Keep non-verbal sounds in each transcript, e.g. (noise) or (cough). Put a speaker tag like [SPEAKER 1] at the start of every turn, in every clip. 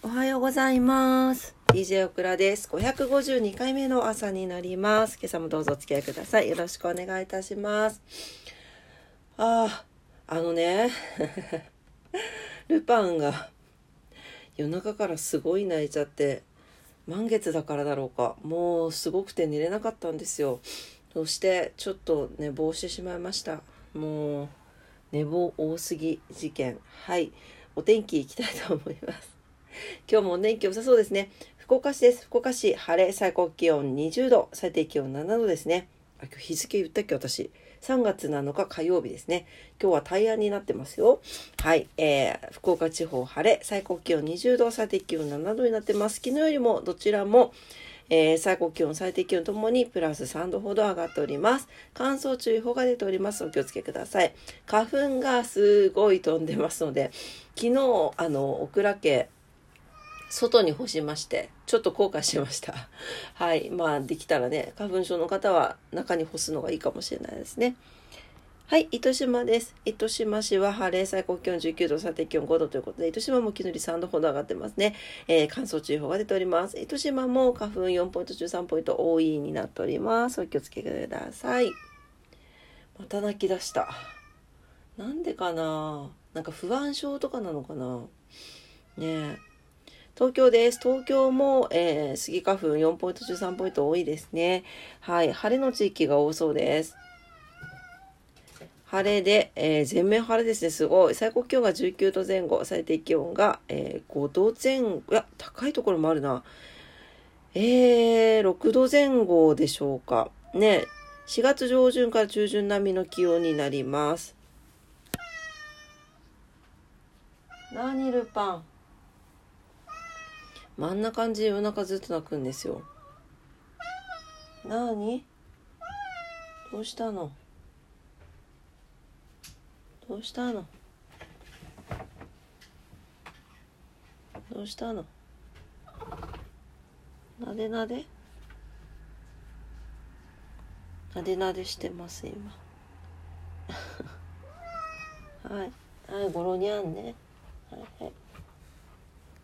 [SPEAKER 1] おはようございます。DJ オクラです。552回目の朝になります。今朝もどうぞお付き合いください。よろしくお願いいたします。ああ、あのね、(laughs) ルパンが夜中からすごい泣いちゃって、満月だからだろうか。もうすごくて寝れなかったんですよ。そしてちょっと寝坊してしまいました。もう寝坊多すぎ事件。はい。お天気いきたいと思います。今日もお天気良さそうですね。福岡市です。福岡市、晴れ、最高気温20度、最低気温7度ですね。あ、今日日付言ったっけ、私。3月7日火曜日ですね。今日は大安になってますよ。はい。えー、福岡地方晴れ、最高気温20度、最低気温7度になってます。昨日よりもどちらも、えー、最高気温、最低気温ともにプラス3度ほど上がっております。乾燥注意報が出ております。お気をつけください。花粉がすごい飛んでますので、昨日、あの、オクラ家、外に干しまして、ちょっと後悔しました。(laughs) はい。まあ、できたらね、花粉症の方は中に干すのがいいかもしれないですね。はい、糸島です。糸島市は晴れ、最高気温19度、最低気温5度ということで、糸島も昨日より3度ほど上がってますね。えー、乾燥注意報が出ております。糸島も花粉4ポイント中3ポイント多いになっております。お気をつけください。また泣き出した。なんでかな？なんか不安症とかなのかな？ねえ。東京です。東京も、えー、スギ花粉4ポイント中3ポイント多いですね。はい。晴れの地域が多そうです。晴れで、えー、全面晴れですね。すごい。最高気温が19度前後、最低気温が、えー、5度前後。いや、高いところもあるな。えー、6度前後でしょうか。ね。4月上旬から中旬並みの気温になります。何ルパン？あんな感じで夜中ずっと泣くんですよ。なに？どうしたの？どうしたの？どうしたの？なでなで？なでなでしてます今。(laughs) はい。はいゴロニャンね。はいはい。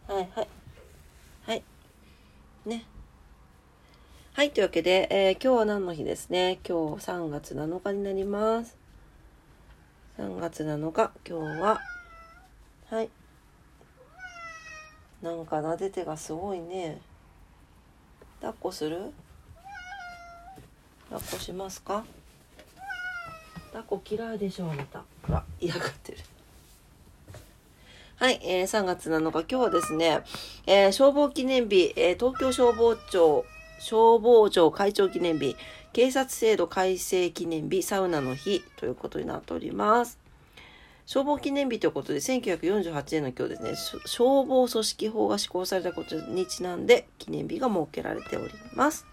[SPEAKER 1] はいはいはい。ね。はい。というわけで、えー、今日は何の日ですね？今日3月7日になります。3月7日、今日は、はい。なんか撫でてがすごいね。抱っこする？抱っこしますか？抱っこ嫌いでしょ、あなた。ほら、嫌がってる。はい、えー、3月7日、今日はですね、えー、消防記念日、えー、東京消防庁、消防庁会長記念日、警察制度改正記念日、サウナの日ということになっております。消防記念日ということで、1948年の今日ですね、消防組織法が施行されたことにちなんで、記念日が設けられております。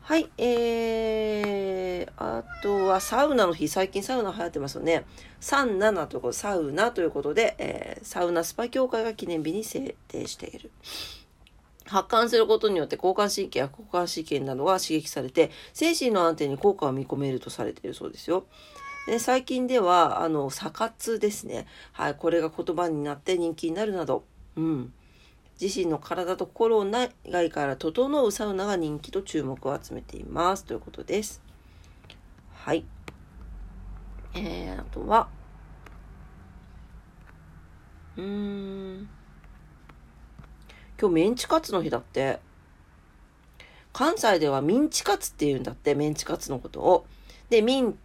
[SPEAKER 1] はい、えー、あとはサウナの日、最近サウナ流行ってますよね。37というこ、サウナということで、えー、サウナスパ協会が記念日に制定している。発汗することによって交感神経や交感神経などが刺激されて、精神の安定に効果を見込めるとされているそうですよ。で最近では、あの、サ活ですね。はい、これが言葉になって人気になるなど、うん。自身の体と心を内外から整うサウナが人気と注目を集めています。ということです。はい。えー、あとは、うーん。今日メンチカツの日だって。関西ではミンチカツって言うんだって、メンチカツのことを。で、ミン、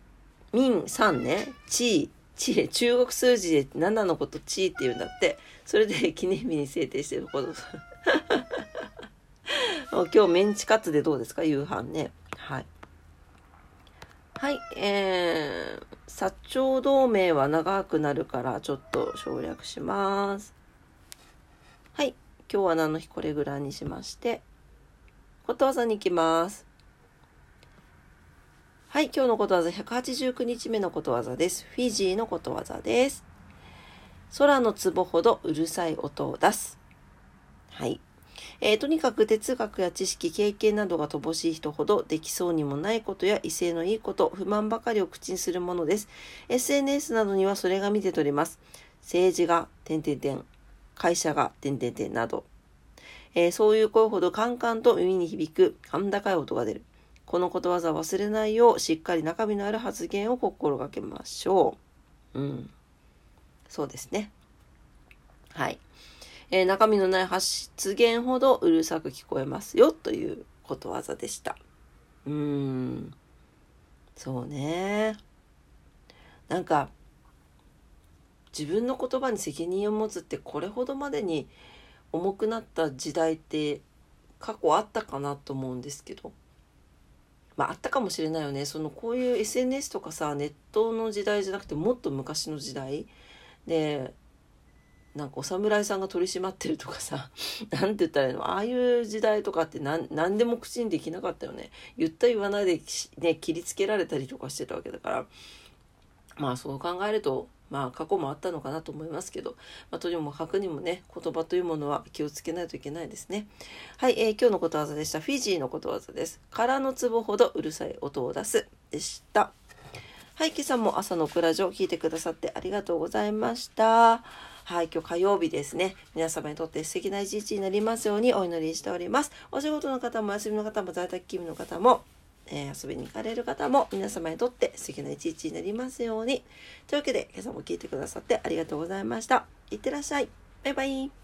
[SPEAKER 1] ミン3ね、チー、チー、中国数字で7のことチーって言うんだって。それで (laughs) 記念日に制定してること。(laughs) 今日メンチカツでどうですか？夕飯ね。はい。はい、えー、薩長同盟は長くなるからちょっと省略します。はい、今日は何の日これぐらいにしまして、ことわざに行きます。はい、今日のことわざ189日目のことわざです。フィジーのことわざです。空の壺ほどうるさい音を出す。はい。えー、とにかく哲学や知識、経験などが乏しい人ほどできそうにもないことや威勢のいいこと、不満ばかりを口にするものです。SNS などにはそれが見て取れます。政治が、点々点。会社が、点々点など。えー、そういう声ほどカンカンと耳に響く甲高い音が出る。このことわざ忘れないよう、しっかり中身のある発言を心がけましょう。うん。そうですね。はい。えー、中身のない発言ほどうるさく聞こえますよということわざでした。うーん。そうね。なんか、自分の言葉に責任を持つってこれほどまでに重くなった時代って過去あったかなと思うんですけど。まああったかもしれないよね。そのこういう SNS とかさ、ネットの時代じゃなくてもっと昔の時代で、なんかお侍さんが取り締まってるとかさ、(laughs) なんて言ったらいいの？ああいう時代とかって何何でも口にできなかったよね。言った言わないで、ね、切りつけられたりとかしてたわけだから。まあそう考えると、まあ過去もあったのかなと思いますけど、まあ、とにもかくにもね、言葉というものは気をつけないといけないですね。はい、えー、今日のことわざでした。フィジーのことわざです。空の壺ほどうるさい音を出すでした。はい、今朝も朝のクラジオ聞いてくださってありがとうございました。はい、今日火曜日ですね。皆様にとって素敵な一日になりますようにお祈りしております。お仕事の方も休みの方も在宅勤務の方も、えー、遊びに行かれる方も皆様にとって素敵な一日になりますように。というわけで今朝も聞いてくださってありがとうございました。いってらっしゃい。バイバイ。